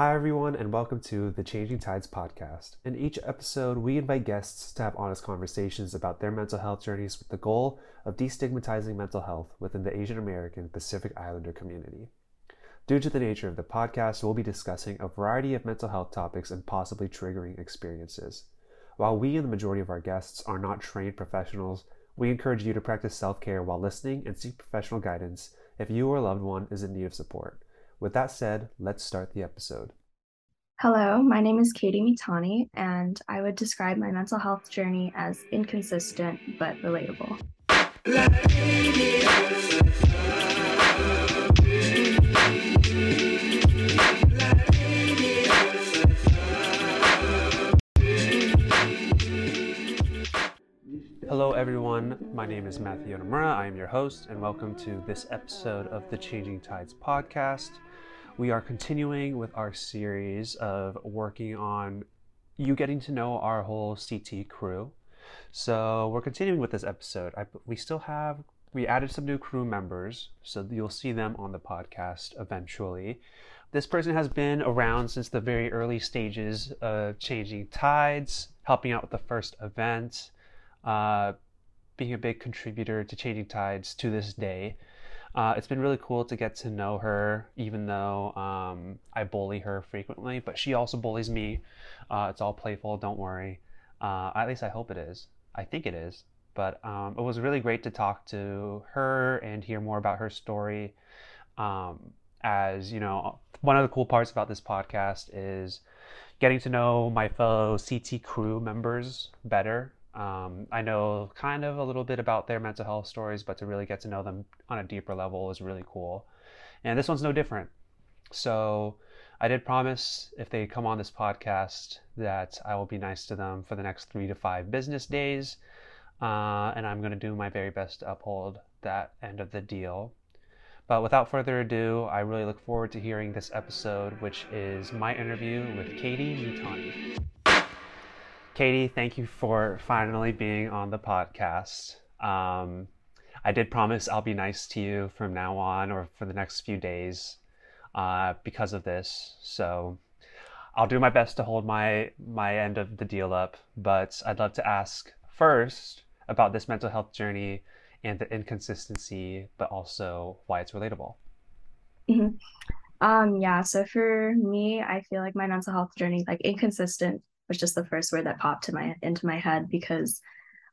Hi, everyone, and welcome to the Changing Tides podcast. In each episode, we invite guests to have honest conversations about their mental health journeys with the goal of destigmatizing mental health within the Asian American Pacific Islander community. Due to the nature of the podcast, we'll be discussing a variety of mental health topics and possibly triggering experiences. While we and the majority of our guests are not trained professionals, we encourage you to practice self care while listening and seek professional guidance if you or a loved one is in need of support. With that said, let's start the episode. Hello, my name is Katie Mitani, and I would describe my mental health journey as inconsistent but relatable. Hello, everyone. My name is Matthew Yonemura. I am your host, and welcome to this episode of the Changing Tides podcast. We are continuing with our series of working on you getting to know our whole CT crew. So we're continuing with this episode. I, we still have we added some new crew members, so you'll see them on the podcast eventually. This person has been around since the very early stages of changing tides, helping out with the first event, uh, being a big contributor to changing tides to this day. Uh, it's been really cool to get to know her, even though um, I bully her frequently, but she also bullies me. Uh, it's all playful, don't worry. Uh, at least I hope it is. I think it is. But um, it was really great to talk to her and hear more about her story. Um, as you know, one of the cool parts about this podcast is getting to know my fellow CT crew members better um, I know kind of a little bit about their mental health stories, but to really get to know them on a deeper level is really cool. And this one's no different. So I did promise if they come on this podcast that I will be nice to them for the next three to five business days. Uh, and I'm going to do my very best to uphold that end of the deal. But without further ado, I really look forward to hearing this episode, which is my interview with Katie Mitani. Katie, thank you for finally being on the podcast. Um, I did promise I'll be nice to you from now on or for the next few days uh, because of this. So I'll do my best to hold my my end of the deal up. But I'd love to ask first about this mental health journey and the inconsistency, but also why it's relatable. Mm-hmm. Um, yeah. So for me, I feel like my mental health journey, like inconsistent was just the first word that popped to my into my head because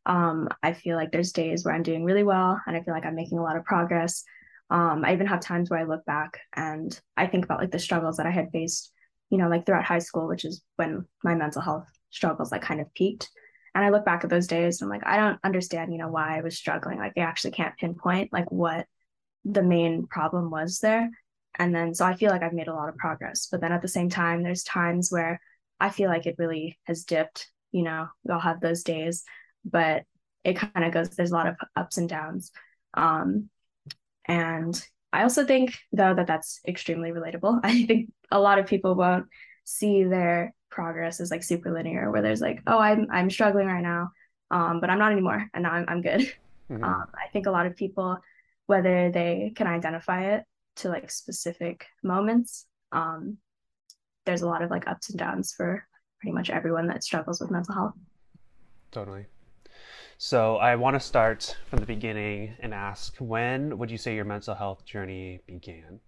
um, I feel like there's days where I'm doing really well and I feel like I'm making a lot of progress. Um, I even have times where I look back and I think about like the struggles that I had faced, you know, like throughout high school, which is when my mental health struggles like kind of peaked. And I look back at those days and I'm like, I don't understand, you know, why I was struggling. Like I actually can't pinpoint like what the main problem was there. And then so I feel like I've made a lot of progress. But then at the same time, there's times where I feel like it really has dipped. You know, we all have those days, but it kind of goes, there's a lot of ups and downs. Um, and I also think, though, that that's extremely relatable. I think a lot of people won't see their progress as like super linear, where there's like, oh, I'm I'm struggling right now, um, but I'm not anymore, and now I'm I'm good. Mm-hmm. Um, I think a lot of people, whether they can identify it to like specific moments, um, there's a lot of like ups and downs for pretty much everyone that struggles with mental health. Totally. So I want to start from the beginning and ask when would you say your mental health journey began?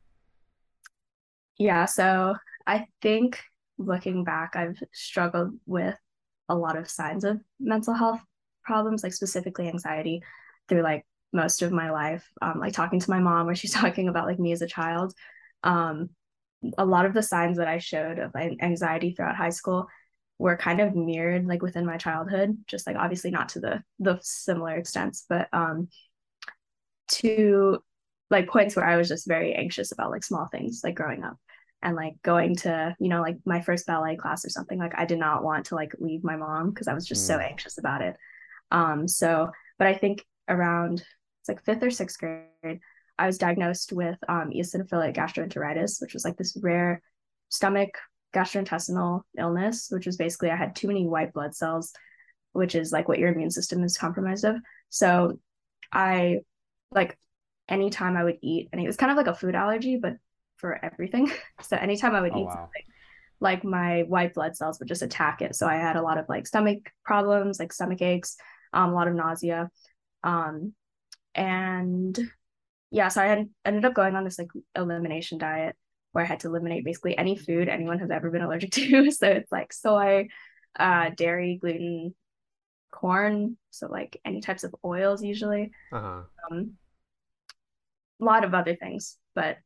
Yeah, so I think looking back, I've struggled with a lot of signs of mental health problems, like specifically anxiety, through like most of my life. Um, like talking to my mom, where she's talking about like me as a child. Um, a lot of the signs that I showed of anxiety throughout high school were kind of mirrored like within my childhood, just like obviously not to the the similar extents, but um to like points where I was just very anxious about like small things like growing up and like going to you know like my first ballet class or something like I did not want to like leave my mom because I was just mm. so anxious about it. Um so but I think around it's like 5th or 6th grade I was diagnosed with um, eosinophilic gastroenteritis, which was like this rare stomach gastrointestinal illness, which was basically I had too many white blood cells, which is like what your immune system is compromised of. So I like anytime I would eat, and it was kind of like a food allergy, but for everything. So anytime I would oh, eat wow. something, like my white blood cells would just attack it. So I had a lot of like stomach problems, like stomach aches, um, a lot of nausea. Um, and yeah, so I had ended up going on this like elimination diet where I had to eliminate basically any food anyone has ever been allergic to. so it's like soy, uh, dairy, gluten, corn, so like any types of oils usually. Uh-huh. Um, a lot of other things, but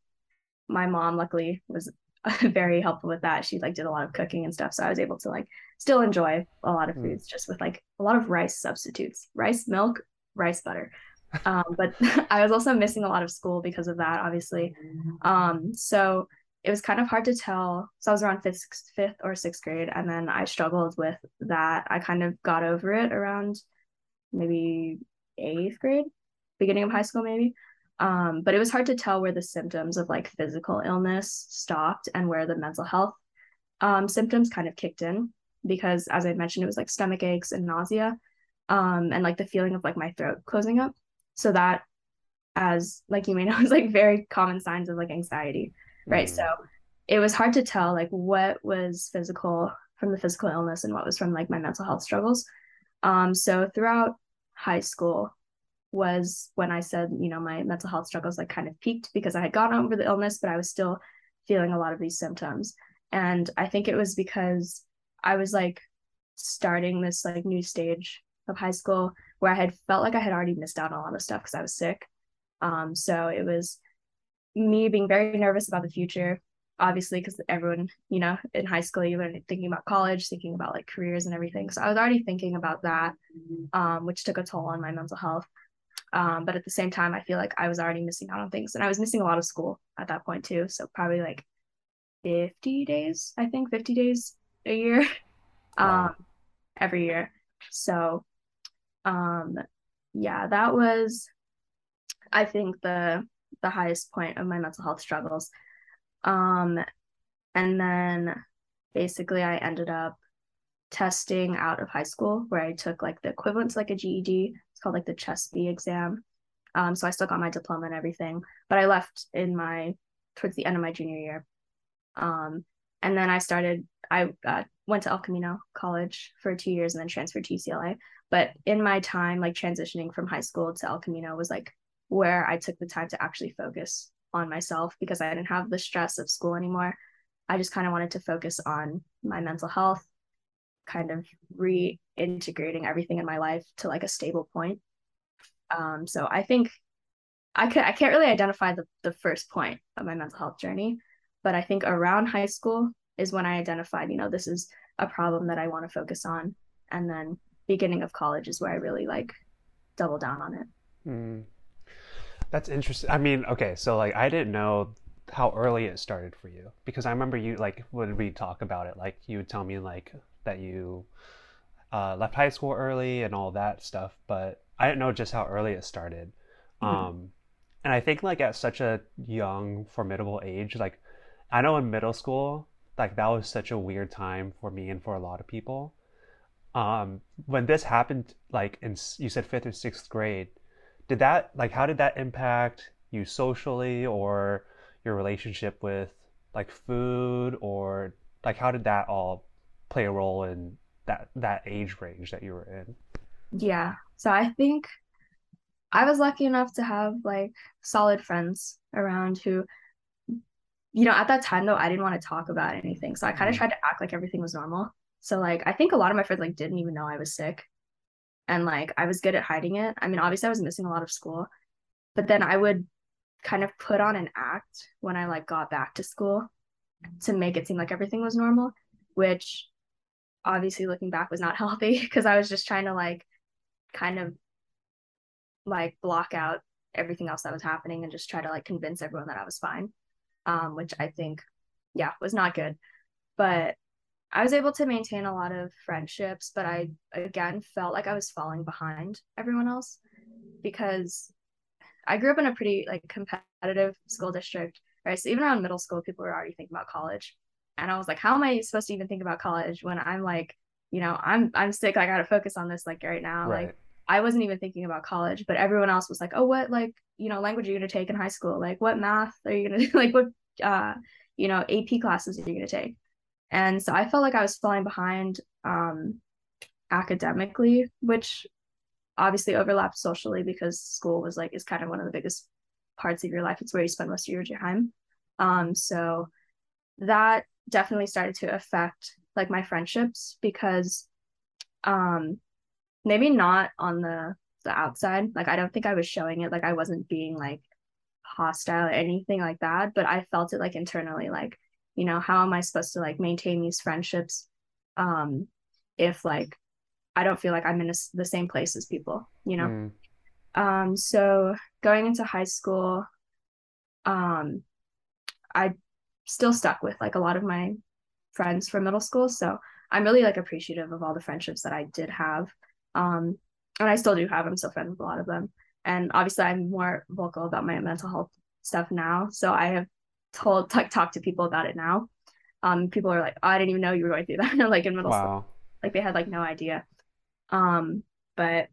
my mom luckily was very helpful with that. She like did a lot of cooking and stuff, so I was able to like still enjoy a lot of mm. foods just with like a lot of rice substitutes, rice milk, rice butter. Um, but I was also missing a lot of school because of that, obviously. Um, so it was kind of hard to tell. So I was around fifth, fifth or sixth grade, and then I struggled with that. I kind of got over it around maybe eighth grade, beginning of high school, maybe. Um, but it was hard to tell where the symptoms of like physical illness stopped and where the mental health um, symptoms kind of kicked in because, as I mentioned, it was like stomach aches and nausea, um, and like the feeling of like my throat closing up. So that, as like you may know, is like very common signs of like anxiety right? Mm. so it was hard to tell like what was physical from the physical illness and what was from like my mental health struggles. Um so throughout high school was when i said you know my mental health struggles like kind of peaked because i had gotten over the illness but i was still feeling a lot of these symptoms. And i think it was because i was like starting this like new stage of high school where i had felt like i had already missed out on a lot of stuff because i was sick. Um so it was me being very nervous about the future obviously because everyone you know in high school you were thinking about college thinking about like careers and everything. So i was already thinking about that um, which took a toll on my mental health. Um, but at the same time i feel like i was already missing out on things and i was missing a lot of school at that point too. So probably like 50 days i think 50 days a year. Wow. um, every year. So um yeah that was i think the the highest point of my mental health struggles. Um, and then basically, I ended up testing out of high school where I took like the equivalent to like a GED. It's called like the CHSPE exam. Um, so I still got my diploma and everything, but I left in my towards the end of my junior year. Um, and then I started. I uh, went to El Camino College for two years and then transferred to UCLA. But in my time, like transitioning from high school to El Camino was like where I took the time to actually focus on myself because I didn't have the stress of school anymore. I just kind of wanted to focus on my mental health, kind of reintegrating everything in my life to like a stable point. Um, so I think I could I can't really identify the, the first point of my mental health journey, but I think around high school is when I identified, you know, this is a problem that I want to focus on. And then beginning of college is where I really like double down on it. Mm. That's interesting. I mean, okay, so like I didn't know how early it started for you because I remember you like when we talk about it, like you would tell me like that you uh, left high school early and all that stuff, but I didn't know just how early it started. Mm-hmm. Um, and I think like at such a young, formidable age, like I know in middle school, like that was such a weird time for me and for a lot of people. Um, when this happened, like in you said fifth or sixth grade, did that like how did that impact you socially or your relationship with like food or like how did that all play a role in that that age range that you were in? Yeah. So i think i was lucky enough to have like solid friends around who you know at that time though i didn't want to talk about anything. So i kind of mm-hmm. tried to act like everything was normal so like i think a lot of my friends like didn't even know i was sick and like I was good at hiding it. I mean, obviously I was missing a lot of school, but then I would kind of put on an act when I like got back to school to make it seem like everything was normal, which obviously looking back was not healthy because I was just trying to like kind of like block out everything else that was happening and just try to like convince everyone that I was fine. Um, which I think, yeah, was not good. But I was able to maintain a lot of friendships, but I again felt like I was falling behind everyone else because I grew up in a pretty like competitive school district, right? So even around middle school, people were already thinking about college. And I was like, how am I supposed to even think about college when I'm like, you know, I'm I'm sick, I gotta focus on this like right now. Right. Like I wasn't even thinking about college, but everyone else was like, oh, what like, you know, language are you gonna take in high school? Like what math are you gonna like what uh, you know, AP classes are you gonna take? And so I felt like I was falling behind um, academically, which obviously overlapped socially because school was like is kind of one of the biggest parts of your life. It's where you spend most of your time. Um, so that definitely started to affect like my friendships because um maybe not on the the outside. Like I don't think I was showing it. Like I wasn't being like hostile or anything like that. But I felt it like internally, like, you know, how am I supposed to like maintain these friendships um if like I don't feel like I'm in a, the same place as people, you know? Mm. Um, so going into high school, um, I still stuck with like a lot of my friends from middle school. So I'm really like appreciative of all the friendships that I did have. Um, and I still do have. I'm still friends with a lot of them. And obviously, I'm more vocal about my mental health stuff now. So I have told like talked to people about it now. Um, people are like, oh, I didn't even know you were going through that. like in middle wow. school, like they had like no idea. Um, but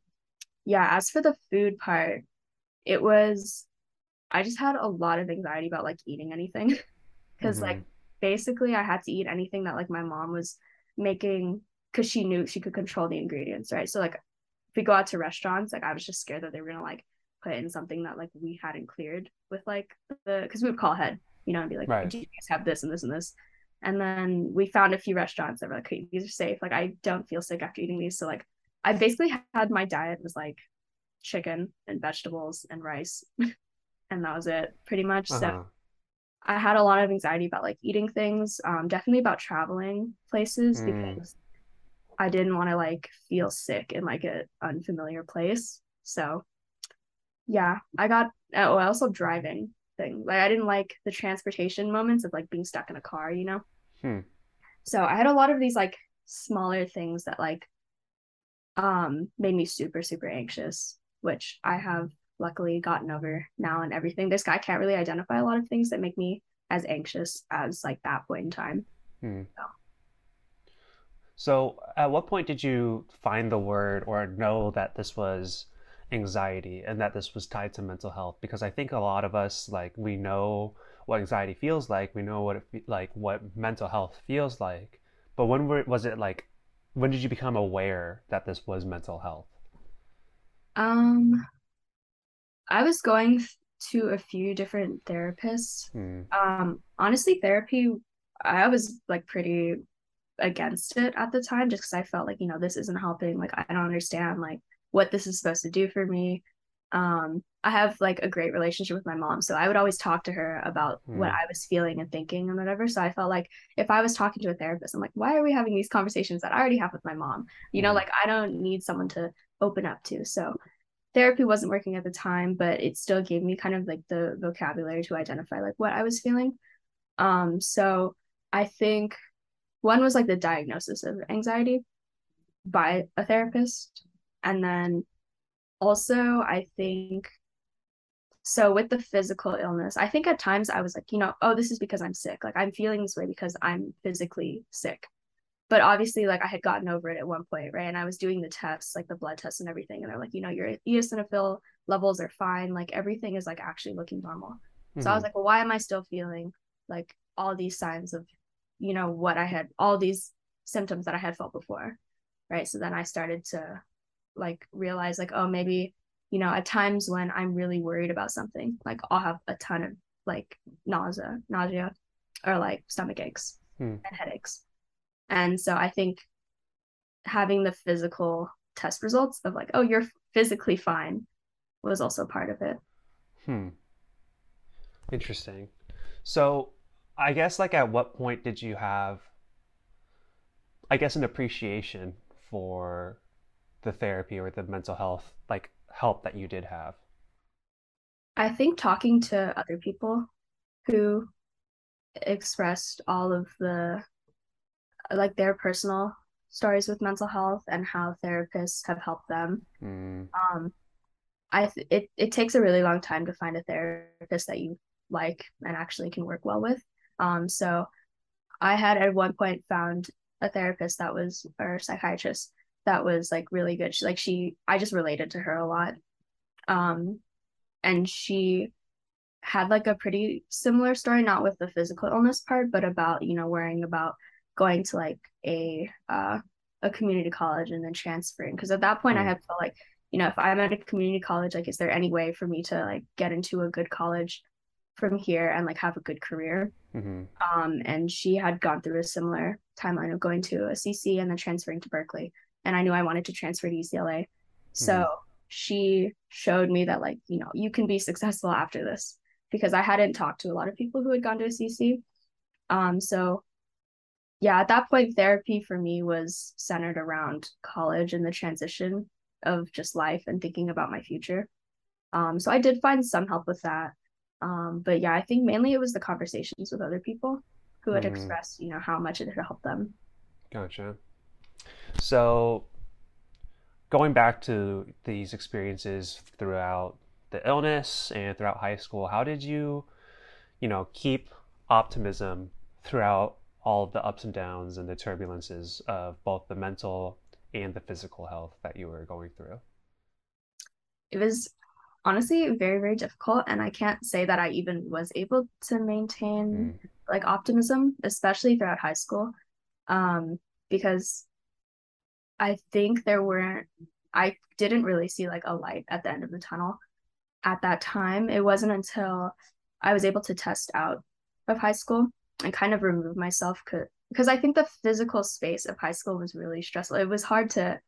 yeah, as for the food part, it was I just had a lot of anxiety about like eating anything because mm-hmm. like basically I had to eat anything that like my mom was making because she knew she could control the ingredients, right? So like if we go out to restaurants, like I was just scared that they were gonna like put in something that like we hadn't cleared with like the because we would call ahead, you know, and be like, right. do you guys have this and this and this? And then we found a few restaurants that were like, okay, these are safe. Like I don't feel sick after eating these. So like I basically had my diet was like chicken and vegetables and rice. and that was it pretty much. Uh-huh. So I had a lot of anxiety about like eating things, um, definitely about traveling places mm. because I didn't want to like feel sick in like an unfamiliar place. So yeah, I got oh also driving Like I didn't like the transportation moments of like being stuck in a car, you know? Hmm. So I had a lot of these like smaller things that like um made me super, super anxious, which I have luckily gotten over now and everything. This guy can't really identify a lot of things that make me as anxious as like that point in time. Hmm. So. So, at what point did you find the word or know that this was anxiety and that this was tied to mental health? Because I think a lot of us, like, we know what anxiety feels like, we know what it like what mental health feels like, but when were, was it like? When did you become aware that this was mental health? Um, I was going to a few different therapists. Hmm. Um, honestly, therapy, I was like pretty against it at the time just because I felt like, you know, this isn't helping. Like, I don't understand like what this is supposed to do for me. Um, I have like a great relationship with my mom. So I would always talk to her about mm. what I was feeling and thinking and whatever. So I felt like if I was talking to a therapist, I'm like, why are we having these conversations that I already have with my mom? You mm. know, like I don't need someone to open up to. So therapy wasn't working at the time, but it still gave me kind of like the vocabulary to identify like what I was feeling. Um, so I think one was like the diagnosis of anxiety by a therapist and then also i think so with the physical illness i think at times i was like you know oh this is because i'm sick. Like i'm feeling this way because i'm physically sick. But obviously like i had gotten over it at one point right? And i was doing the tests like the blood tests and everything. And they're like you know your eosinophil levels are fine. Like everything is like actually looking normal. Mm-hmm. so i was mm-hmm. like well why am i still feeling like all these signs of you know what i had all these symptoms that i had felt before right? So then i started to like realize like oh maybe you know at times when i'm really worried about something like i'll have a ton of like nausea nausea or like stomach aches hmm. and headaches. And so i think having the physical test results of like oh you're physically fine was also part of it. Hmm. Interesting. So I guess like at what point did you have I guess an appreciation for the therapy or the mental health like help that you did have? I think talking to other people who expressed all of the like their personal stories with mental health and how therapists have helped them. Mm. Um I th- it it takes a really long time to find a therapist that you like and actually can work well with. Um, so I had at one point found a therapist that was or psychiatrist that was like really good. She like she I just related to her a lot. Um and she had like a pretty similar story, not with the physical illness part, but about, you know, worrying about going to like a uh, a community college and then transferring because at that point mm. I had felt like you know if I'm at a community college like is there any way for me to like get into a good college from here and like have a good career mm-hmm. um and she had gone through a similar timeline of going to a CC and then transferring to Berkeley and I knew I wanted to transfer to UCLA so mm-hmm. she showed me that like you know you can be successful after this because I hadn't talked to a lot of people who had gone to a CC um so yeah, at that point, therapy for me was centered around college and the transition of just life and thinking about my future. Um, so I did find some help with that. Um, but yeah, I think mainly it was the conversations with other people who had mm. expressed, you know, how much it had helped them. Gotcha. So going back to these experiences throughout the illness and throughout high school, how did you, you know, keep optimism throughout all of the ups and downs and the turbulences of both the mental and the physical health that you were going through? It was honestly very, very difficult. And I can't say that I even was able to maintain mm. like optimism, especially throughout high school. Um, because I think there weren't, I didn't really see like a light at the end of the tunnel at that time. It wasn't until I was able to test out of high school and kind of remove myself because I think the physical space of high school was really stressful. It was hard to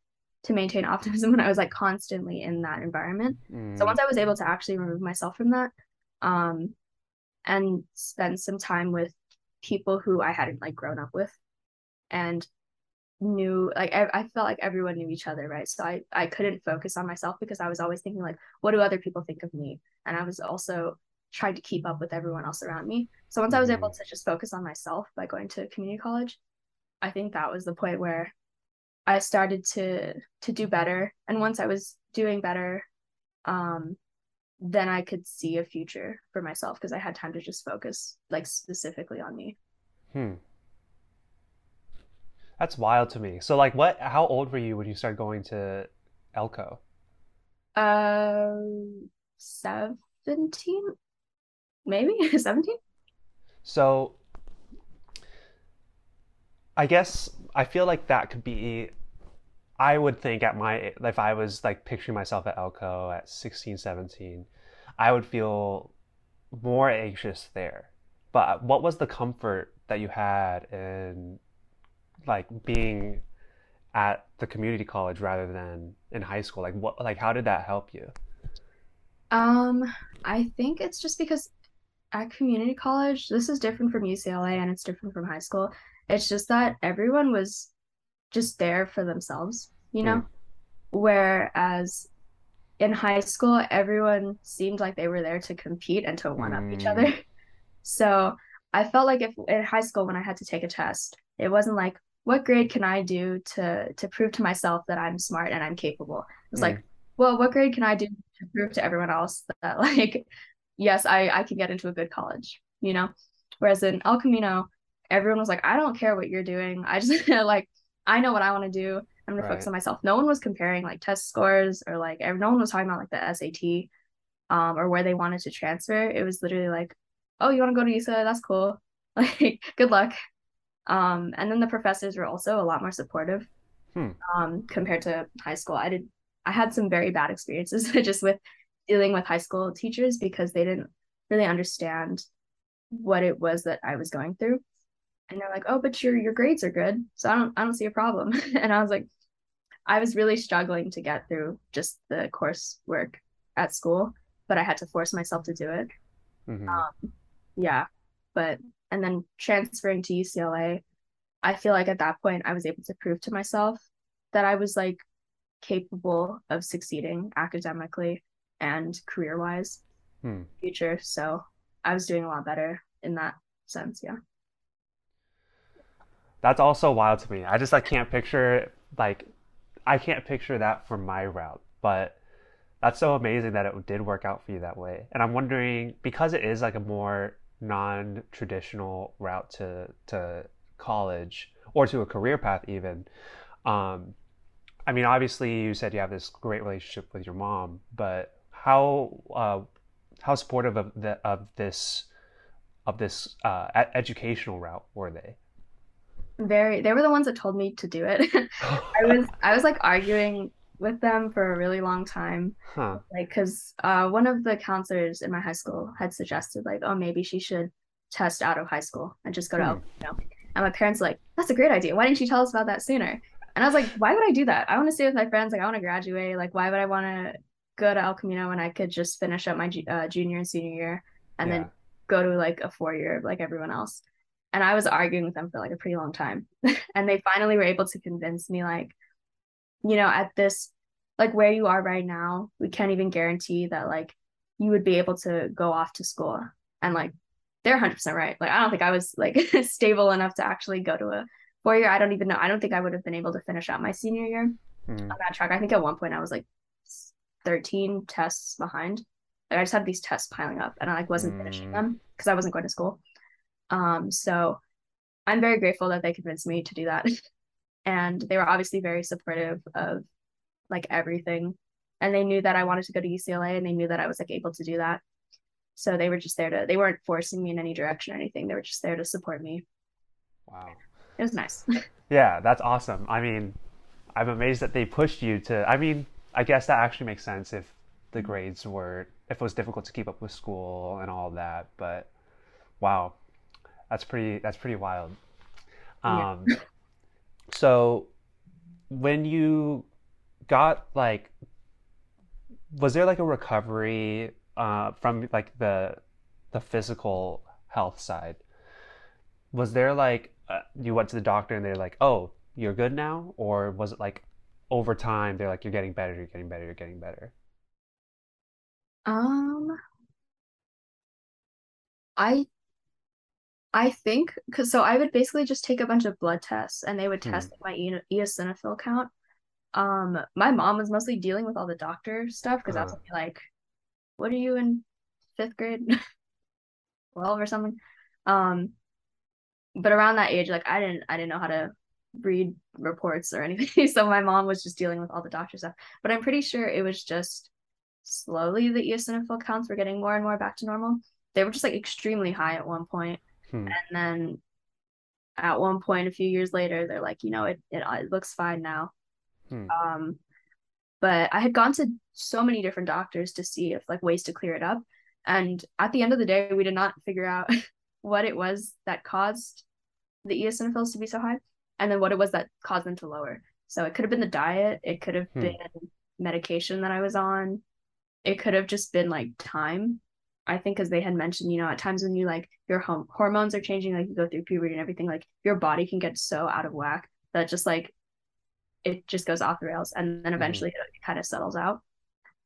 to maintain optimism when I was like constantly in that environment. Mm. So once I was able to actually remove myself from that, um, and spend some time with people who I hadn't like grown up with, and knew like I, I felt like everyone knew each other, right? So I I couldn't focus on myself because I was always thinking like, what do other people think of me? And I was also trying to keep up with everyone else around me. So once I was able mm-hmm. to just focus on myself by going to community college, I think that was the point where I started to to do better. And once I was doing better, um, then I could see a future for myself because I had time to just focus like specifically on me. Hmm. That's wild to me. So like what how old were you when you started going to Elko? Uh 17 maybe 17 so i guess i feel like that could be i would think at my if i was like picturing myself at elko at 16 17 i would feel more anxious there but what was the comfort that you had in like being at the community college rather than in high school like what like how did that help you um i think it's just because at community college, this is different from UCLA and it's different from high school. It's just that everyone was just there for themselves, you know? Mm. Whereas in high school, everyone seemed like they were there to compete and to one up mm. each other. Mm. So I felt like if in high school when I had to take a test, it wasn't like, what grade can I do to to prove to myself that I'm smart and I'm capable? It's mm. like, well, what grade can I do to prove to everyone else that like yes, I I can get into a good college, you know. Whereas in El Camino, everyone was like, I don't care what you're doing. I just like I know what I want to do. I'm gonna right. focus on myself. No one was comparing like test scores or like no one was talking about like the SAT, um, or where they wanted to transfer. It was literally like, oh, you want to go to UCLA? That's cool. Like, good luck. Um, and then the professors were also a lot more supportive, hmm. um, compared to high school. I did, I had some very bad experiences just with dealing with high school teachers because they didn't really understand what it was that I was going through. And they're like, "Oh, but your your grades are good, so I don't I don't see a problem." and I was like, I was really struggling to get through just the coursework at school, but I had to force myself to do it. Mm-hmm. Um, yeah, but and then transferring to UCLA, I feel like at that point I was able to prove to myself that I was like capable of succeeding academically and career wise hmm. future. So I was doing a lot better in that sense. Yeah. That's also wild to me. I just I can't picture like I can't picture that for my route, but that's so amazing that it did work out for you that way. And I'm wondering because it is like a more non-traditional route to to college or to a career path even. Um, I mean, obviously, you said you have this great relationship with your mom, but how uh, how supportive of the of this of this uh, educational route were they? very they were the ones that told me to do it. I was I was like arguing with them for a really long time. Huh. Like cuz uh one of the counselors in my high school had suggested like oh maybe she should test out of high school and just go to Hmm. El Camino. And my parents were like that's a great idea. Why didn't you tell us about that sooner? And I was like why would I do that? I want to stay with my friends like I want to graduate. Like why would I want to go to El Camino when I could just finish up my uh, junior and senior year and Yeah. then go to like a four year like everyone else. And I was arguing with them for like a pretty long time. and they finally were able to convince me like, you know, at this like where you are right now, we can't even guarantee that like you would be able to go off to school. And like they're 100% right. Like I don't think I was like stable enough to actually go to a four year. I don't even know. I don't think I would have been able to finish out my senior year Hmm. on that track. I think at one point I was like 13 tests behind. Like I just had these tests piling up and I like wasn't finishing Mm. them because I wasn't going to school. Um, so I'm very grateful that they convinced me to do that. And they were obviously very supportive of like everything. And they knew that I wanted to go to UCLA and they knew that I was like able to do that. So they were just there to they weren't forcing me in any direction or anything. They were just there to support me. Wow. It was nice. Yeah, that's awesome. I mean, I'm amazed that they pushed you to. I mean, I guess that actually makes sense if the mm-hmm. grades were, if it was difficult to keep up with school and all that. But wow, that's pretty. That's pretty wild. Yeah. Um, So when you got like, was there like a recovery uh, from like the the physical health side? was there like uh, you went to the doctor and they're like, "Oh, you're good now," or was it like over time they're like, "You're getting better, you're getting better, you're getting better"? Um, I I think because so I would basically just take a bunch of blood tests and they would Hmm. test my eos- eosinophil count. Um, my mom was mostly dealing with all the doctor stuff because that's Uh, like, what are you in fifth grade, 12 or something? Um, but around that age, like I didn't I didn't know how to read reports or anything, so my mom was just dealing with all the doctor stuff. But I'm pretty sure it was just slowly the eosinophil counts were getting more and more back to normal. They were just like extremely high at one point, hmm. and then at one point a few years later, they're like, you know, it it, it looks fine now. Hmm. Um, but I had gone to so many different doctors to see if like ways to clear it up. And at the end of the day, we did not figure out what it was that caused the eosinophils to be so high, and then what it was that caused them to lower. So it could have been the diet, it could have Hmm. been medication that I was on, it could have just been like time. I think as they had mentioned, you know, at times when you like your hom- hormones are changing, like you go through puberty and everything, like your body can get so out of whack that just like it just goes off the rails and then Mhm. eventually it kind of settles out.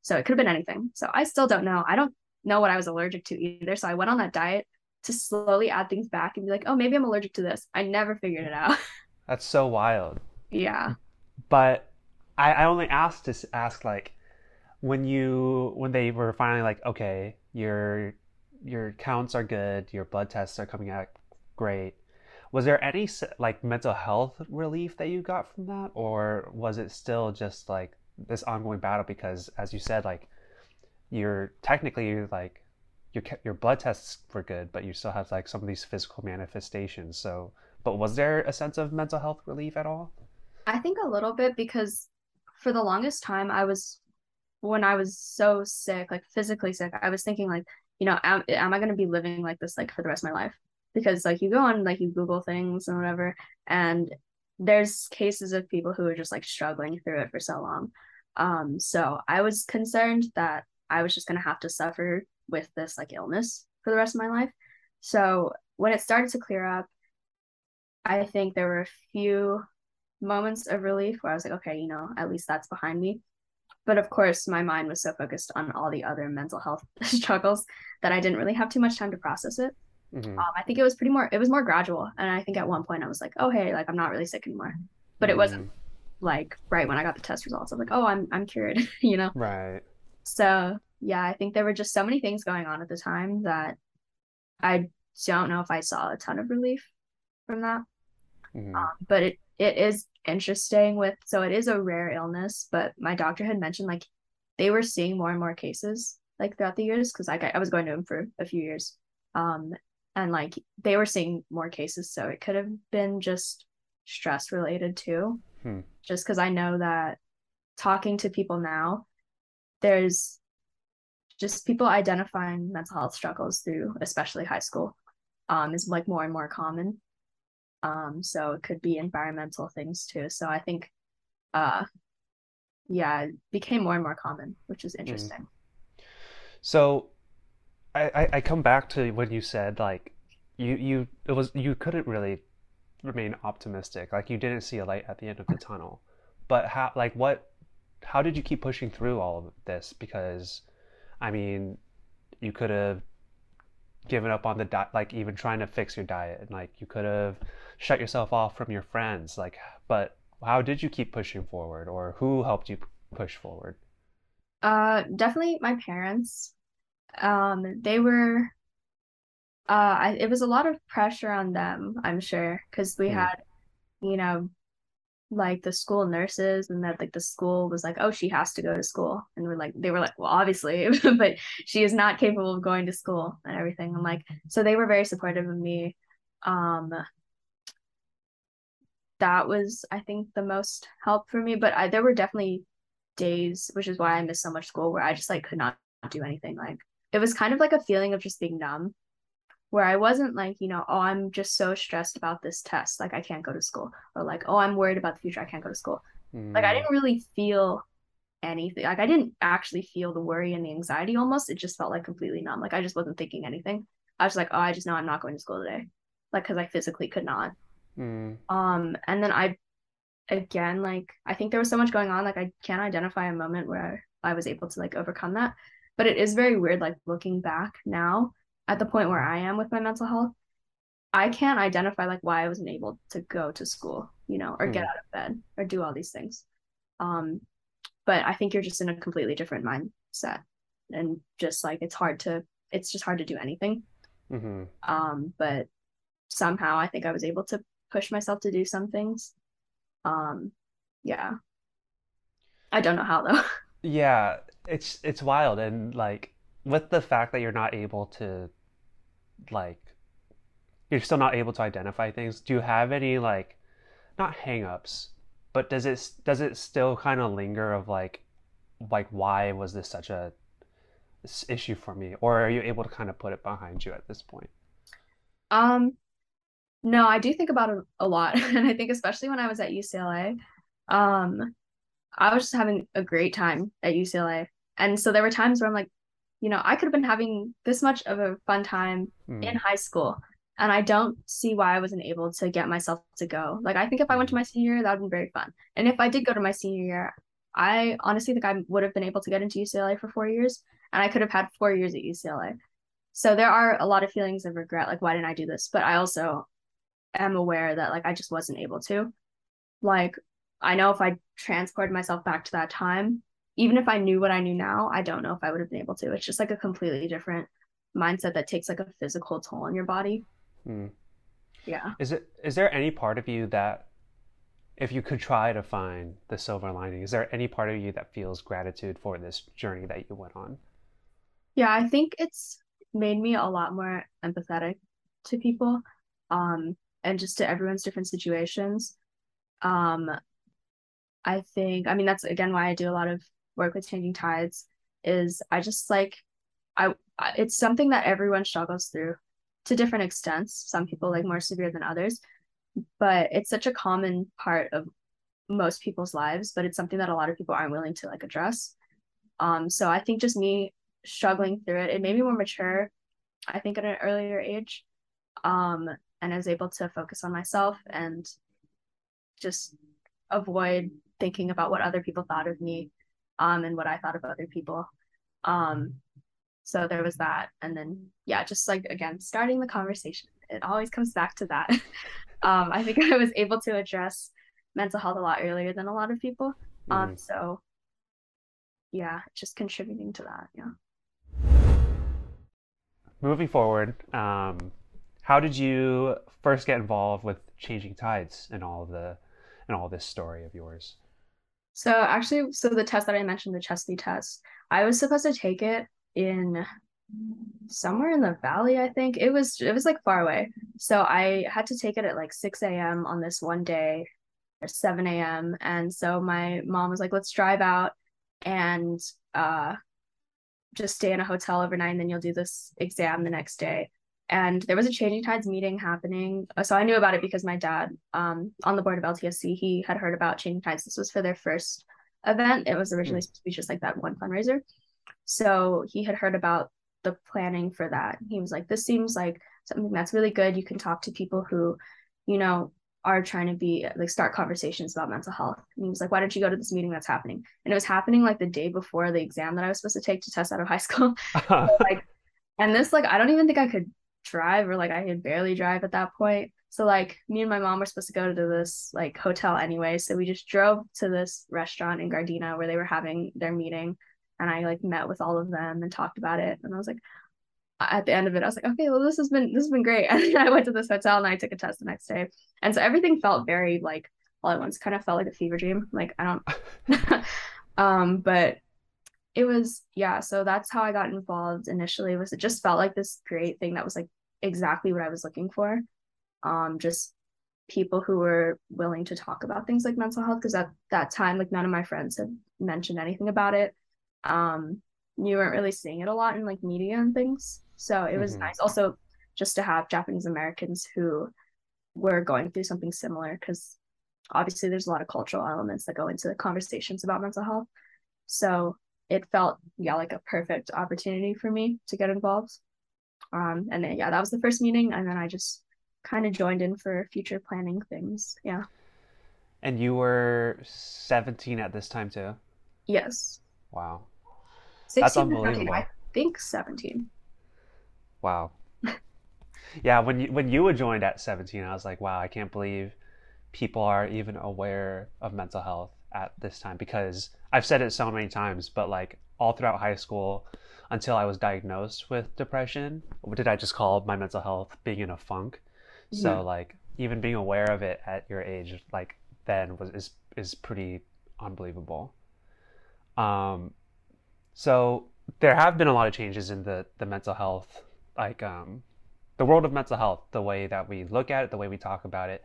So it could have been anything. So I still don't know. I don't know what I was allergic to either. So I went on that diet to slowly add things back and be like, oh, maybe I'm allergic to this. I never figured it out. That's so wild. yeah. But I, I only asked to ask like when you when they were finally like, okay, your your counts are good, your blood tests are coming out great. Was there any like mental health relief that you got from that, or was it still just like this ongoing battle? Because as you said, like you're technically you're like your your blood tests were good, but you still have like some of these physical manifestations. So, but was there a sense of mental health relief at all? I think a little bit because for the longest time I was when I was so sick, like physically sick, I was thinking like, you know, am, am I going to be living like this like for the rest of my life? Because like you go on like you Google things and whatever, and there's cases of people who are just like struggling through it for so long. Um, so I was concerned that I was just going to have to suffer with this like illness for the rest of my life. So when it started to clear up, I think there were a few moments of relief where I was like, okay, you know, at least that's behind me. But of course, my mind was so focused on all the other mental health struggles that I didn't really have too much time to process it. hmm Um, I think it was pretty more, it was more gradual. And I think at one point I was like, oh, hey, like I'm not really sick anymore. But it wasn't like right when I got the test results. I was like, oh, I'm I'm cured, you know? Right. So yeah, I think there were just so many things going on at the time that I don't know if I saw a ton of relief from that. hmm Um, but it it is interesting with so it is a rare illness, but my doctor had mentioned like they were seeing more and more cases like throughout the years because like I, I was going to him for a few years. Um and like they were seeing more cases, so it could have been just stress related too. Hmm. Just because I know that talking to people now, there's just people identifying mental health struggles through especially high school um, is like more and more common. Um, so it could be environmental things too. So I think, uh, yeah, it became more and more common, which is Mm. interesting. So I, I I come back to when you said like you you it was you couldn't really remain optimistic. Like you didn't see a light at the end of the tunnel. But how like what how did you keep pushing through all of this? Because I mean, you could have given up on the diet, like even trying to fix your diet, and like you could have shut yourself off from your friends. Like, but how did you keep pushing forward, or who helped you push forward? Uh, definitely my parents. Um, they were, uh, I, it was a lot of pressure on them, I'm sure, because we Hmm. had, you know, like the school nurses and that like the school was like, oh, she has to go to school. And we're like, they were like, well, obviously, but she is not capable of going to school and everything. I'm like, so they were very supportive of me. Um, that was, I think, the most help for me. But I, there were definitely days, which is why I missed so much school, where I just like could not do anything. Like it was kind of like a feeling of just being numb, where I wasn't like, you know, oh, I'm just so stressed about this test, like I can't go to school, or like, oh, I'm worried about the future, I can't go to school. Like I Mm, didn't really feel anything. Like I didn't actually feel the worry and the anxiety almost. It just felt like completely numb. Like I just wasn't thinking anything. I was like, oh, I just know I'm not going to school today. Like because I physically could not. Mm, Um, and then I again, like I think there was so much going on, like I can't identify a moment where I was able to like overcome that. But it is very weird, like looking back now at the point where I am with my mental health, I can't identify like why I wasn't able to go to school, you know, or get mm, out of bed or do all these things. Um, but I think you're just in a completely different mindset and just like it's hard to it's just hard to do anything. mm-hmm. Um, but somehow I think I was able to push myself to do some things. Um, yeah. I don't know how though. Yeah, it's it's wild and like with the fact that you're not able to like you're still not able to identify things, do you have any like not hang-ups, but does it does it still kind of linger of like like why was this such a issue for me? Or are you able to kind of put it behind you at this point? Um, no, I do think about it a lot. And I think especially when I was at UCLA, um, I was just having a great time at UCLA. And so there were times where I'm like, you know, I could have been having this much of a fun time in Mm, high school. And I don't see why I wasn't able to get myself to go. Like, I think if I went to mm, my senior year, that would have been very fun. And if I did go to my senior year, I honestly think I would have been able to get into UCLA for four years. And I could have had four years at UCLA. So there are a lot of feelings of regret, like, why didn't I do this? But I also am aware that, like, I just wasn't able to. Like, I know if I transported myself back to that time, even if I knew what I knew now, I don't know if I would have been able to. It's just like a completely different mindset that takes like a physical toll on your body. mm. Yeah. Is it is there any part of you that if you could try to find the silver lining, is there any part of you that feels gratitude for this journey that you went on? Yeah, I think it's made me a lot more empathetic to people, um, and just to everyone's different situations. Um, I think, I mean, that's again why I do a lot of work with Changing Tides, is I just like I it's something that everyone struggles through to different extents. Some people like more severe than others, but it's such a common part of most people's lives, but it's something that a lot of people aren't willing to like address. Um, so I think just me struggling through it, it made me more mature, I think at an earlier age. Um, and I was able to focus on myself and just avoid thinking about what other people thought of me, um, and what I thought of other people. Um, so there was that. And then, yeah, just like again, starting the conversation. It always comes back to that. um, I think I was able to address mental health a lot earlier than a lot of people. Um, hmm so yeah, just contributing to that. Yeah. Moving forward, um, how did you first get involved with changing tides and all the and all this story of yours? So actually, so the test that I mentioned, the CHSPE test, I was supposed to take it in somewhere in the valley, I think. It was it was like far away. So I had to take it at like 6 a.m. on this one day or 7 a.m. And so my mom was like, let's drive out and uh just stay in a hotel overnight and then you'll do this exam the next day. And there was a Changing Tides meeting happening. So I knew about it because my dad, um, on the board of LTSC, he had heard about Changing Tides. This was for their first event. It was originally mm. supposed to be just like that one fundraiser. So he had heard about the planning for that. He was like, this seems like something that's really good. You can talk to people who, you know, are trying to be like start conversations about mental health. And he was like, why don't you go to this meeting that's happening? And it was happening like the day before the exam that I was supposed to take to test out of high school. so, like, and this like I don't even think I could drive or like I could barely drive at that point. So like me and my mom were supposed to go to this like hotel anyway. So we just drove to this restaurant in Gardena where they were having their meeting and I like met with all of them and talked about it. And I was like, at the end of it, I was like, okay, well, this has been this has been great. And I went to this hotel and I took a test the next day. And so everything felt very like all at once, kind of felt like a fever dream. Like I don't um, but it was yeah, so that's how I got involved initially was it just felt like this great thing that was like exactly what I was looking for. Um, just people who were willing to talk about things like mental health because at that time like none of my friends had mentioned anything about it um you weren't really seeing it a lot in like media and things so it was mm-hmm. nice also just to have Japanese Americans who were going through something similar because obviously there's a lot of cultural elements that go into the conversations about mental health. So it felt yeah like a perfect opportunity for me to get involved. Um, and then yeah, that was the first meeting, and then I just kind of joined in for future planning things. Yeah. And you were 17 at this time too. Yes. Wow. 16 That's unbelievable. I think 17. Wow. yeah, when you when you joined at 17, I was like, wow, I can't believe people are even aware of mental health at this time because I've said it so many times, but like all throughout high school until I was diagnosed with depression, what did I just call my mental health being in a funk? Yeah. So like even being aware of it at your age like then was is is pretty unbelievable. Um so there have been a lot of changes in the the mental health like um, the world of mental health, the way that we look at it, the way we talk about it.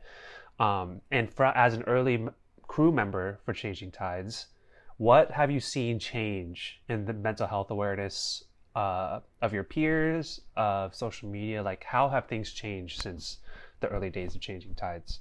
Um, and for, as an early crew member for Changing Tides, what have you seen change in the mental health awareness uh, of your peers, of social media? Like, how have things changed since the early days of Changing Tides?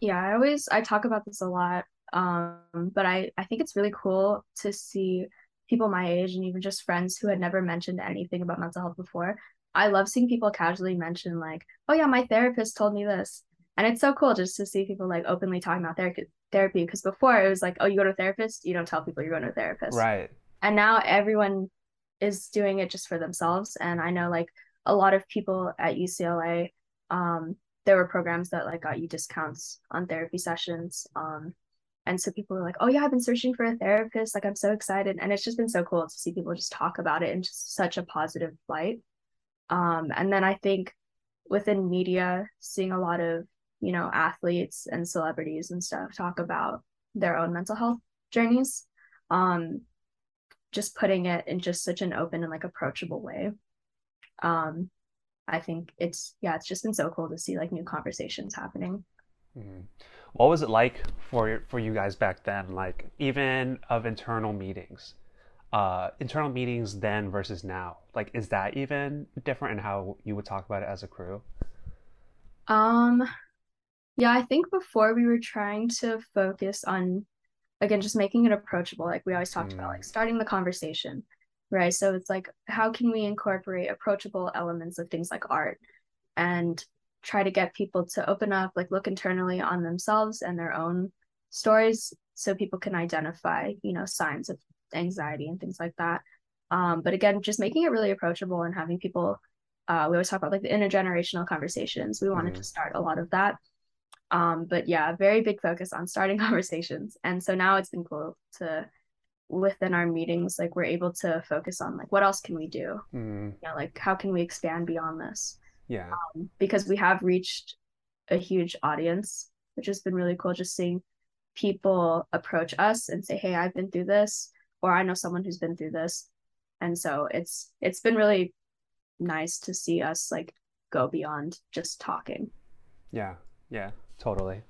Yeah, I always I talk about this a lot, um, but I I think it's really cool to see people my age and even just friends who had never mentioned anything about mental health before. I love seeing people casually mention like, "Oh yeah, my therapist told me this." And it's so cool just to see people like openly talking about ther- therapy because before it was like, "Oh, you go to a therapist, you don't tell people you're going to a therapist." Right. And now everyone is doing it just for themselves and I know like a lot of people at UCLA um there were programs that like got you discounts on therapy sessions um and so people were like, oh, yeah, I've been searching for a therapist. Like, I'm so excited. And it's just been so cool to see people just talk about it in just such a positive light. Um, and then I think within media, seeing a lot of, you know, athletes and celebrities and stuff talk about their own mental health journeys. Um, just putting it in just such an open and like approachable way. Um, I think it's yeah, it's just been so cool to see like new conversations happening. Mm-hmm. What was it like for for you guys back then? Like even of internal meetings, uh, internal meetings then versus now. Like, is that even different in how you would talk about it as a crew? Um, yeah, I think before we were trying to focus on again just making it approachable. Like we always talked mm. about, like mm. starting the conversation, right? So it's like how can we incorporate approachable elements of things like art and try to get people to open up, like look internally on themselves and their own stories so people can identify, you know, signs of anxiety and things like that. Um, but again, just making it really approachable and having people, uh, we always talk about like the intergenerational conversations. We wanted mm-hmm. to start a lot of that. Um, but yeah, very big focus on starting conversations. And so now it's been cool to within our meetings, like we're able to focus on like what else can we do? Mm. You know, like how can we expand beyond this? Yeah. Um, because we have reached a huge audience, which has been really cool just seeing people approach us and say, Hey, I've been through this, or I know someone who's been through this. and so it's it's been really nice to see us like go beyond just talking yeah yeah totally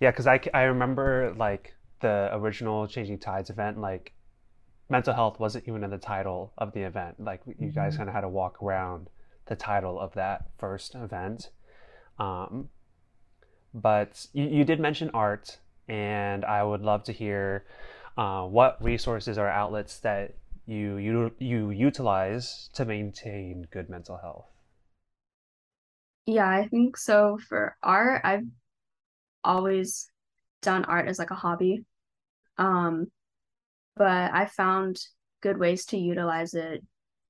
yeah because I, I remember like the original changing tides event like mental health wasn't even in the title of the event like you guys mm-hmm. kind of had to walk around the title of that first event um, but you, you did mention art and i would love to hear uh, what resources or outlets that you, you you utilize to maintain good mental health? Yeah, I think so. For art, I've always done art as like a hobby. Um, but I found good ways to utilize it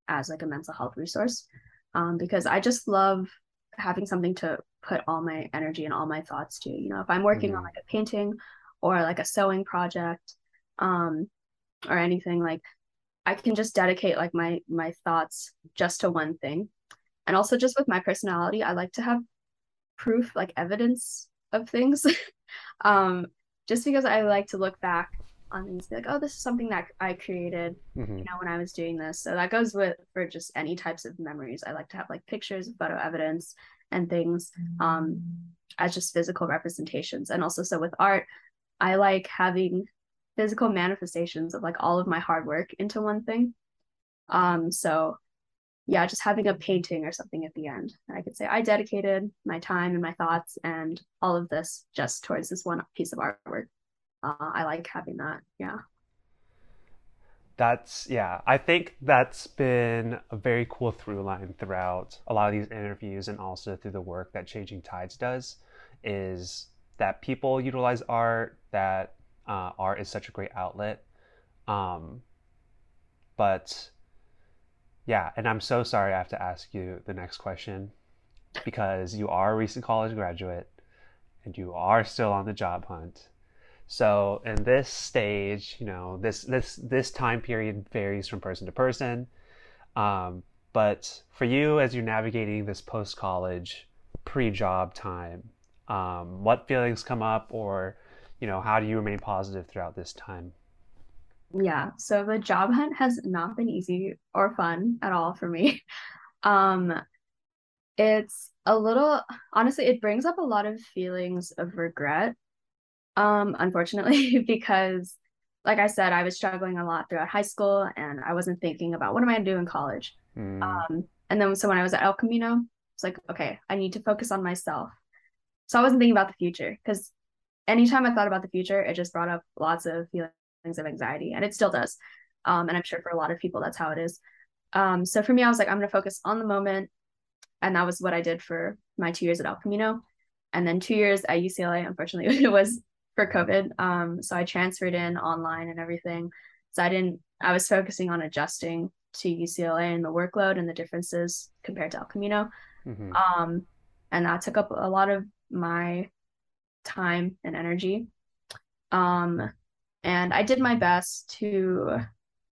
as like a mental health resource. Um, because I just love having something to put all my energy and all my thoughts to. You know, if I'm working mm-hmm. on like a painting or like a sewing project, um, or anything like I can just dedicate like my my thoughts just to one thing. And also just with my personality, I like to have proof, like evidence of things. um, just because I like to look back on things be like, oh, this is something that I created, mm-hmm. you know, when I was doing this. So that goes with for just any types of memories. I like to have like pictures, photo evidence, and things um, as just physical representations. And also, so with art, I like having physical manifestations of like all of my hard work into one thing. Um, so yeah, just having a painting or something at the end. I could say I dedicated my time and my thoughts and all of this just towards this one piece of artwork. Uh, I like having that. Yeah. That's yeah. I think that's been a very cool through line throughout a lot of these interviews and also through the work that Changing Tides does is that people utilize art that uh, art is such a great outlet. Um, but yeah, and I'm so sorry I have to ask you the next question because you are a recent college graduate and you are still on the job hunt. So in this stage, you know, this this this time period varies from person to person. Um, but for you, as you're navigating this post college, pre job time, um, what feelings come up, or you know, how do you remain positive throughout this time? Yeah, so the job hunt has not been easy or fun at all for me. Um, it's a little honestly, it brings up a lot of feelings of regret. Um, unfortunately, because like I said, I was struggling a lot throughout high school and I wasn't thinking about what am I gonna do in college. Mm. Um, and then so when I was at El Camino, it's like, okay, I need to focus on myself. So I wasn't thinking about the future because anytime I thought about the future, it just brought up lots of feelings of anxiety, and it still does. Um, and I'm sure for a lot of people, that's how it is. Um, so for me, I was like, I'm going to focus on the moment. And that was what I did for my two years at El Camino. And then two years at UCLA, unfortunately, it was for COVID. Um, so I transferred in online and everything. So I didn't, I was focusing on adjusting to UCLA and the workload and the differences compared to El Camino. Mm-hmm. Um, and that took up a lot of my time and energy. Um, and I did my best to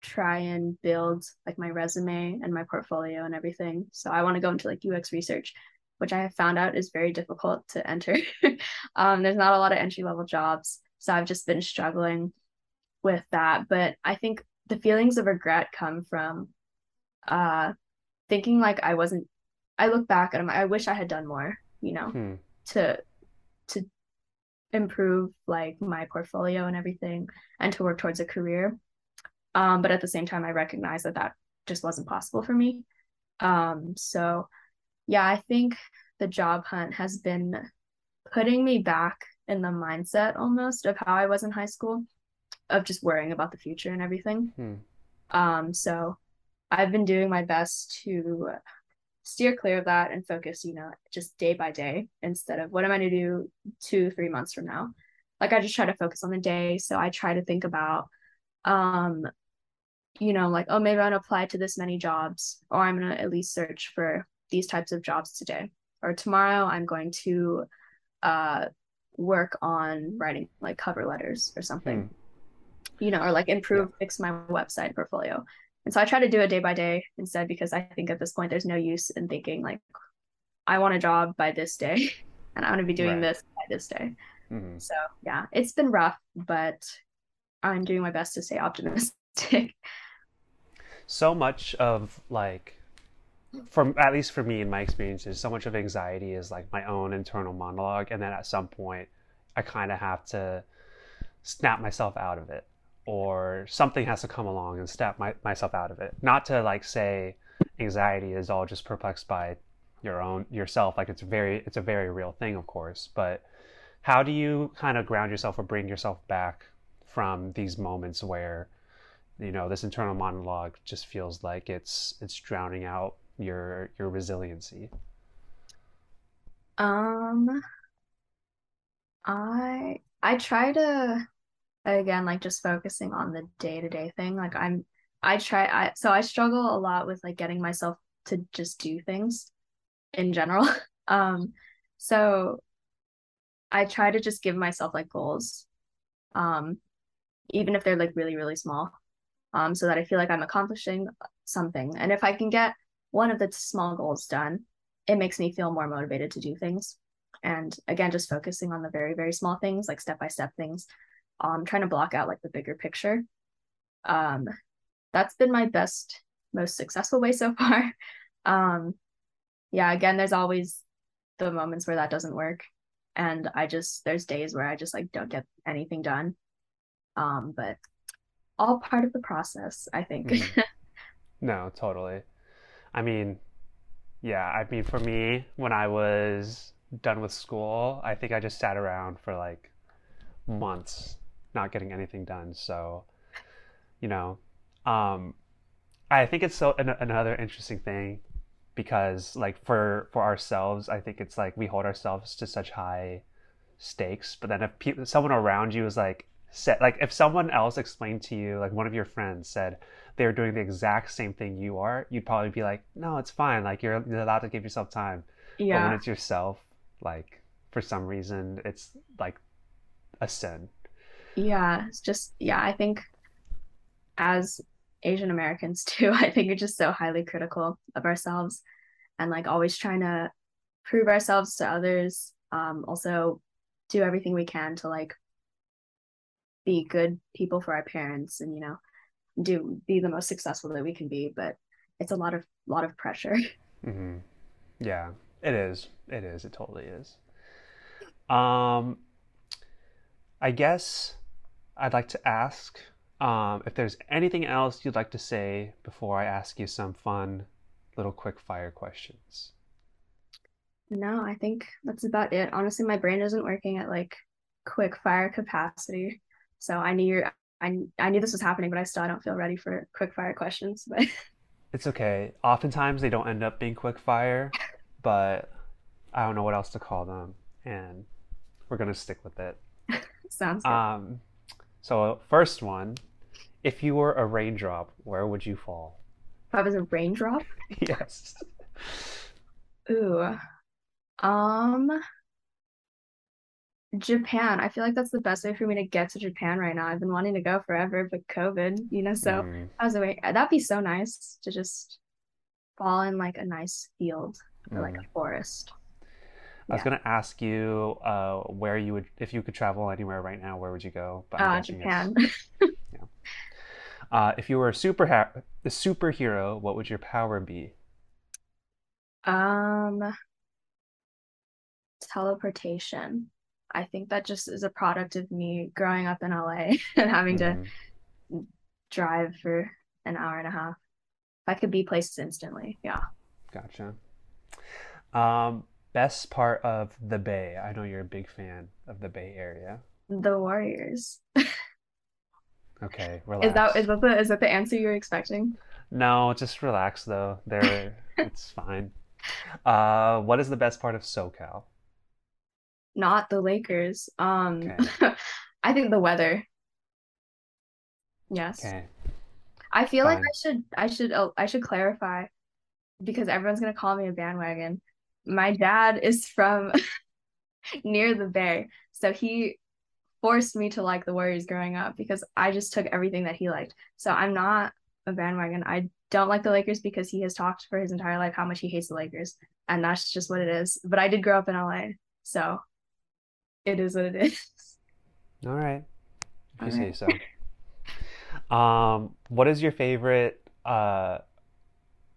try and build like my resume and my portfolio and everything. So I want to go into like UX research, which I have found out is very difficult to enter. um, there's not a lot of entry level jobs. So I've just been struggling with that. But I think the feelings of regret come from uh, thinking like I wasn't, I look back and I'm, I wish I had done more, you know, hmm. to to improve like my portfolio and everything and to work towards a career. Um, but at the same time i recognize that that just wasn't possible for me. Um, so yeah i think the job hunt has been putting me back in the mindset almost of how i was in high school of just worrying about the future and everything. Hmm. um, so i've been doing my best to steer clear of that and focus, you know, just day by day instead of what am I going to do two, three months from now. Like I just try to focus on the day. So I try to think about, um, you know, like, oh, maybe I'm going to apply to this many jobs, or I'm going to at least search for these types of jobs today. Or tomorrow, I'm going to uh, work on writing like cover letters or something, hmm. you know, or like improve, yeah. fix my website portfolio. And so I try to do it day by day instead because I think at this point there's no use in thinking like I want a job by this day and I want to be doing right. this by this day. Mm-hmm. So yeah, it's been rough, but I'm doing my best to stay optimistic. so much of like from at least for me in my experiences, so much of anxiety is like my own internal monologue, and then at some point, I kind of have to snap myself out of it, or something has to come along and snap my, myself out of it. Not to like say anxiety is all just perplexed by your own yourself, like it's very it's a very real thing, of course. But how do you kind of ground yourself or bring yourself back from these moments where you know this internal monologue just feels like it's it's drowning out your your resiliency? Um, I I try to again like just focusing on the day-to-day thing. Like I'm I try I so I struggle a lot with like getting myself to just do things in general. Um so I try to just give myself like goals. Um even if they're like really really small. Um so that I feel like I'm accomplishing something. And if I can get one of the small goals done, it makes me feel more motivated to do things. And again, just focusing on the very, very small things, like step by step things, um, trying to block out like the bigger picture. Um, that's been my best, most successful way so far. Um, yeah, again, there's always the moments where that doesn't work. And I just, there's days where I just like don't get anything done. Um, but all part of the process, I think. Mm. No, totally. I mean, yeah, I mean, for me, when I was done with school, I think I just sat around for like months not getting anything done. So, you know, um, I think it's so an, another interesting thing because like for for ourselves, I think it's like we hold ourselves to such high stakes, but then if people, someone around you is like set like if someone else explained to you like one of your friends said they were doing the exact same thing you are you'd probably be like no it's fine like you're, you're allowed to give yourself time yeah but when it's yourself like for some reason it's like a sin yeah it's just yeah i think as asian americans too i think we're just so highly critical of ourselves and like always trying to prove ourselves to others um also do everything we can to like be good people for our parents and you know do be the most successful that we can be but it's a lot of lot of pressure. Mm-hmm. yeah it is. It is. It totally is. Um i guess i'd like to ask um, if there's anything else you'd like to say before i ask you some fun little quick fire questions no i think that's about it honestly my brain isn't working at like quick fire capacity so I knew you're, I I knew this was happening, but I still don't feel ready for quick fire questions. But it's okay. Oftentimes they don't end up being quick fire, but I don't know what else to call them, and we're gonna stick with it. Sounds good. Um, so first one, if you were a raindrop, where would you fall? If I was a raindrop? yes. Ooh. Um Japan. I feel like that's the best way for me to get to Japan right now. I've been wanting to go forever, but COVID, you know, so mm. I was away. That'd be so nice to just fall in like a nice field or mm. like a forest. I was going to ask you uh, where you would, if you could travel anywhere right now, where would you go? But uh, Japan. yeah. Uh, if you were a super a superhero, what would your power be? Um, teleportation. I think that just is a product of me growing up in LA and having mm-hmm. to drive for an hour and a half. I could be places instantly. Yeah. Gotcha. Um, best part of the Bay. I know you're a big fan of the Bay Area. The Warriors. okay, relax. Is that is that the is that the answer you're expecting? No, just relax though. They're it's fine. Uh, what is the best part of SoCal? not the Lakers. Um, okay. I think the weather. Yes. Okay. I feel Fine. like I should I should oh, I should clarify because everyone's gonna call me a bandwagon. My dad is from near the Bay, so he forced me to like the Warriors growing up because I just took everything that he liked. So I'm not a bandwagon. I don't like the Lakers because he has talked for his entire life how much he hates the Lakers, and that's just what it is. But I did grow up in LA, so it is what it is. All right. If you All say right. so. Um, what is your favorite uh,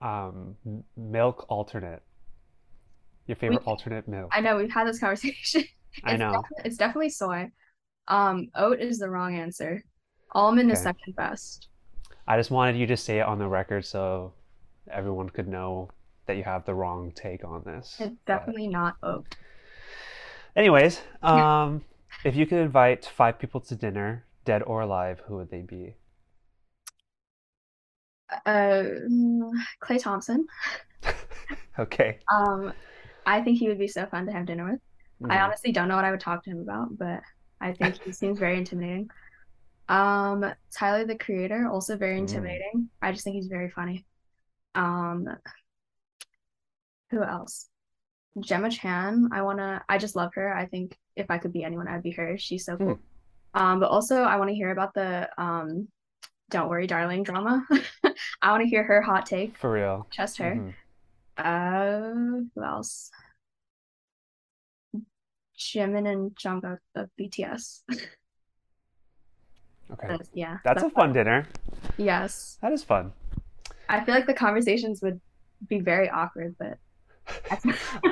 um, milk alternate. Your favorite We, alternate milk. I know we've had this conversation. I know. definitely, it's definitely soy. Um, oat is the wrong answer. Almond is second best. I just wanted you to say it on the record so everyone could know that you have the wrong take on this. It's But definitely not oat. anyways, um, if you could invite five people to dinner, dead or alive, who would they be? Uh, mm, Klay Thompson. Okay. Um, I think he would be so fun to have dinner with. I hmm honestly don't know what I would talk to him about, but I think he seems very intimidating. Um, Tyler, the creator, also very Mm. intimidating. I just think he's very funny. Um, who else? Gemma Chan. I wanna. I just love her. I think if I could be anyone, I'd be her. She's so cool. Um, but also I want to hear about the um, Don't Worry, Darling drama. I want to hear her hot take. For real. Trust her. hmm Uh, who else? Jimin and Jungkook of BTS. Okay. That's, yeah, That's a that's fun dinner. yes. That is fun. I feel like the conversations would be very awkward, but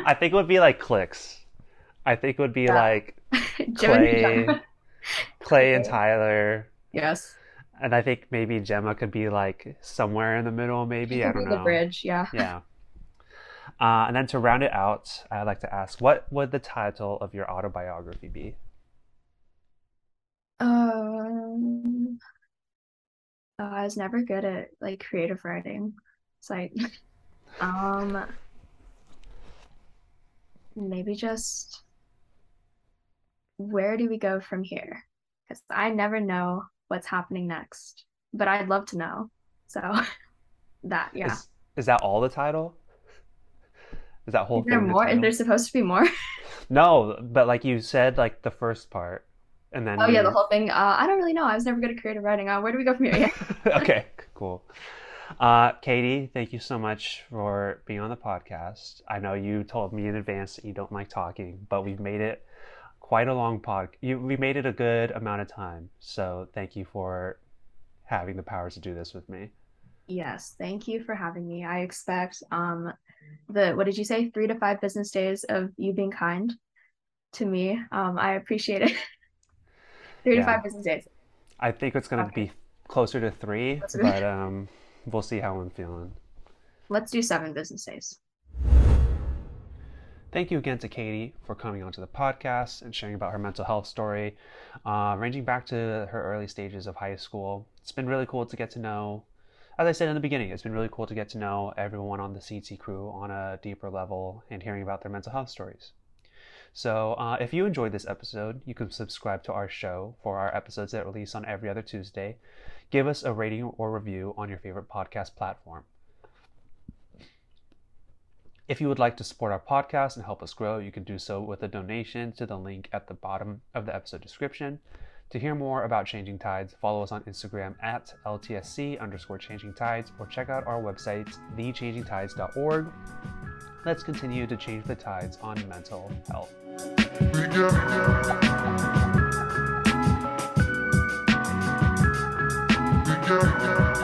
I think it would be like clicks. I think it would be yeah, like Jimin and Klay, Klay and Tyler, Yes, and I think maybe Gemma could be like somewhere in the middle, maybe. I don't the bridge. Yeah. Yeah. Uh, and then to round it out, I'd like to ask, what would the title of your autobiography be? Um, oh, I was never good at like creative writing. It's like, um, maybe just where do we go from here? Because I never know what's happening next, but I'd love to know. So that, yeah. Is is that all the title? Is that whole Is there more? Is there supposed to be more? No, but like you said, like the first part, and then Oh yeah, the whole thing. Uh, I don't really know. I was never good at creative writing. Uh, where do we go from here? Yeah. Okay, cool. Uh, Katie, thank you so much for being on the podcast. I know you told me in advance that you don't like talking, but we've made it quite a long pod. You, we made it a good amount of time, so thank you for having the powers to do this with me. Yes, thank you for having me. I expect um the what did you say? Three to five business days of you being kind to me. Um, I appreciate it. Three to five business days. I think it's gonna Okay. be closer to three, Let's but um, we'll see how I'm feeling. let's do seven business days. Thank you again to Katie for coming onto the podcast and sharing about her mental health story, uh, ranging back to her early stages of high school. It's been really cool to get to know, as I said in the beginning, it's been really cool to get to know everyone on the CT crew on a deeper level and hearing about their mental health stories. So, uh, if you enjoyed this episode, you can subscribe to our show for our episodes that release on every other Tuesday. Give us a rating or review on your favorite podcast platform. If you would like to support our podcast and help us grow, you can do so with a donation to the link at the bottom of the episode description. To hear more about Changing Tides, follow us on Instagram at LTSC underscore Changing Tides or check out our website, thechangingtides.org. Let's continue to change the tides on mental health. We